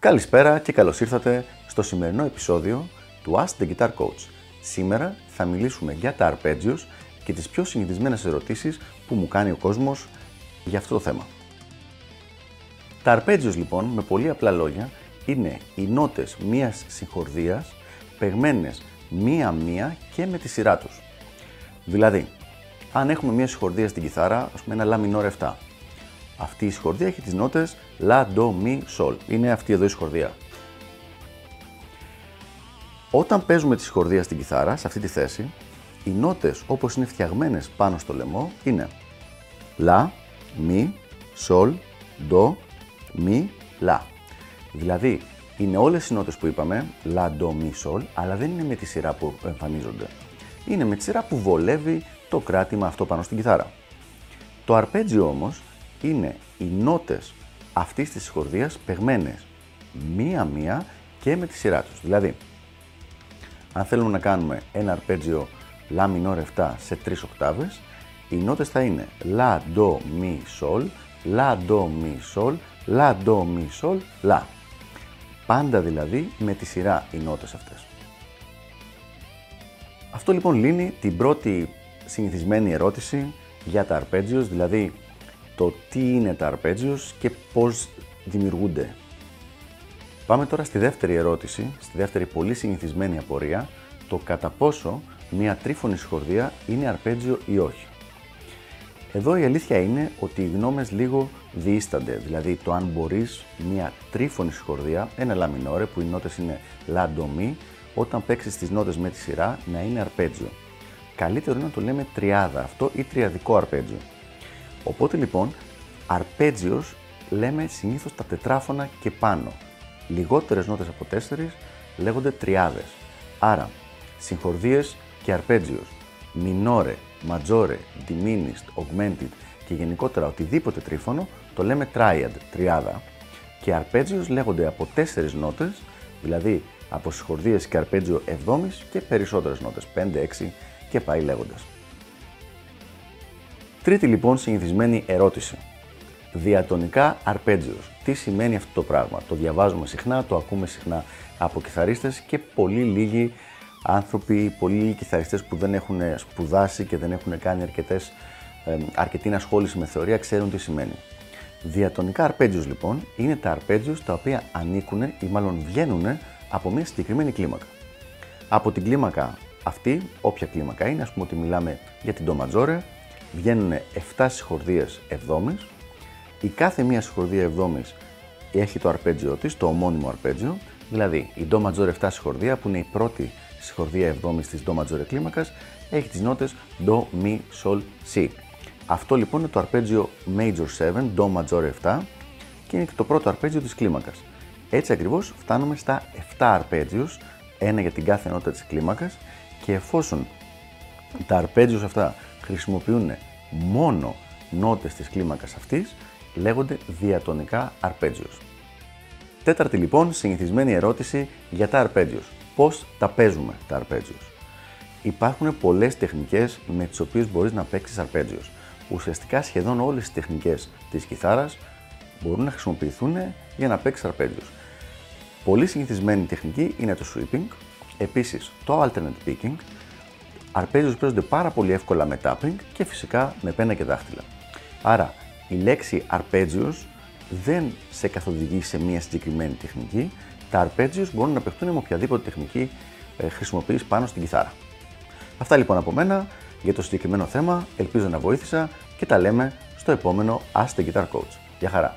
Καλησπέρα και καλώς ήρθατε στο σημερινό επεισόδιο του Ask the Guitar Coach. Σήμερα θα μιλήσουμε για τα arpeggios και τις πιο συνηθισμένες ερωτήσεις που μου κάνει ο κόσμος για αυτό το θέμα. Τα arpeggios λοιπόν, με πολύ απλά λόγια, είναι οι νότες μίας συγχορδίας παιγμένες μία-μία και με τη σειρά τους. Δηλαδή, αν έχουμε μία συγχορδία στην κιθάρα, ας πούμε ένα La minor 7, αυτή η συγχορδία έχει τις νότες La, Do, Mi, Sol. Είναι αυτή εδώ η συγχορδία. Όταν παίζουμε τη συγχορδία στην κιθάρα, σε αυτή τη θέση, οι νότες όπως είναι φτιαγμένες πάνω στο λαιμό είναι La, Mi, Sol, Do, Mi, La. Δηλαδή, είναι όλες οι νότες που είπαμε, La, Do, Mi, Sol, αλλά δεν είναι με τη σειρά που εμφανίζονται. Είναι με τη σειρά που βολεύει το κράτημα αυτό πάνω στην κιθάρα. Το αρπέτζιο όμως είναι οι νότες αυτής της συγχορδίας παιγμένες μία-μία και με τη σειρά τους. Δηλαδή, αν θέλουμε να κάνουμε ένα αρπέτζιο La minor 7 σε 3 οκτάβες, οι νότες θα είναι La, Do, Mi, Sol, La, Do, Mi, Sol, La, Do, Mi, Sol, La. Πάντα δηλαδή με τη σειρά οι νότες αυτές. Αυτό λοιπόν λύνει την πρώτη συνηθισμένη ερώτηση για τα arpeggios, δηλαδή το τι είναι τα arpeggios και πώς δημιουργούνται. Πάμε τώρα στη δεύτερη ερώτηση, στη δεύτερη πολύ συνηθισμένη απορία, το κατά πόσο μια τρίφωνη σχορδία είναι arpeggio ή όχι. Εδώ η αλήθεια είναι ότι οι γνώμες λίγο διήστανται, δηλαδή το αν μπορείς μια τρίφωνη σχορδία, ένα λαμινόρε που οι νότες είναι la, do, mi, όταν παίξεις τις νότες με τη σειρά να είναι arpeggio. Καλύτερο είναι να το λέμε τριάδα αυτό ή τριαδικό αρπέτζιο. Οπότε λοιπόν, αρπέτζιος λέμε συνήθως τα τετράφωνα και πάνω. Λιγότερες νότες από τέσσερις λέγονται τριάδες. Άρα, συγχορδίες και αρπέτζιος, μινόρε, ματζόρε, diminished, augmented και γενικότερα οτιδήποτε τρίφωνο το λέμε triad, τριάδα. Και αρπέτζιος λέγονται από τέσσερις νότες, δηλαδή από συγχορδίες και αρπέτζιο εβδόμης και περισσότερες νότες, 5, 6 και πάει λέγοντας. Τρίτη λοιπόν συνηθισμένη ερώτηση. Διατονικά αρπέτζιος. Τι σημαίνει αυτό το πράγμα; Το διαβάζουμε συχνά, το ακούμε συχνά από κιθαρίστες και πολύ λίγοι άνθρωποι, πολύ λίγοι κιθαριστές που δεν έχουν σπουδάσει και δεν έχουν κάνει αρκετές, ε, αρκετή ασχόληση με θεωρία ξέρουν τι σημαίνει. Διατονικά αρπέτζιος λοιπόν είναι τα αρπέτζιος τα οποία ανήκουν ή μάλλον βγαίνουν από μια συγκεκριμένη κλίμακα. Από την κλίμακα αυτή, όποια κλίμακα είναι, ας πούμε ότι μιλάμε για την Do Maggiore, βγαίνουν 7 συγχορδίες εβδόμης. Η κάθε μία συγχορδία εβδόμης έχει το αρπέτζιο της, το ομώνυμο αρπέτζιο, δηλαδή η Do Maggiore 7 συγχορδία που είναι η πρώτη συγχορδία εβδόμης της Do Maggiore κλίμακας, έχει τις νότες Do, Mi, Sol, Si. Αυτό λοιπόν είναι το αρπέτζιο Major 7, Do Maggiore 7 και είναι και το πρώτο αρπέτζιο της κλίμακας. Έτσι ακριβώς φτάνουμε στα 7 αρπέτζιους, ένα για την κάθε νότα της κλίμακας και εφόσον τα αρπέτζιος αυτά χρησιμοποιούν μόνο νότες της κλίμακας αυτής, λέγονται διατονικά αρπέτζιος. Τέταρτη λοιπόν συνηθισμένη ερώτηση για τα αρπέτζιος. Πώς τα παίζουμε τα αρπέτζιος; Υπάρχουν πολλές τεχνικές με τις οποίες μπορείς να παίξεις αρπέτζιος. Ουσιαστικά σχεδόν όλες τις τεχνικές της κιθάρας μπορούν να χρησιμοποιηθούν για να παίξεις αρπέτζιος. Πολύ συνηθισμένη τεχνική είναι το sweeping, επίσης το alternate picking, αρπέζιους παίζονται πάρα πολύ εύκολα με tapping και φυσικά με πένα και δάχτυλα. Άρα η λέξη αρπέτζιος δεν σε καθοδηγεί σε μία συγκεκριμένη τεχνική. Τα αρπέτζιος μπορούν να παιχτούν με οποιαδήποτε τεχνική ε, χρησιμοποιείς πάνω στην κιθάρα. Αυτά λοιπόν από μένα για το συγκεκριμένο θέμα. Ελπίζω να βοήθησα και τα λέμε στο επόμενο Ask the Guitar Coach. Γεια χαρά!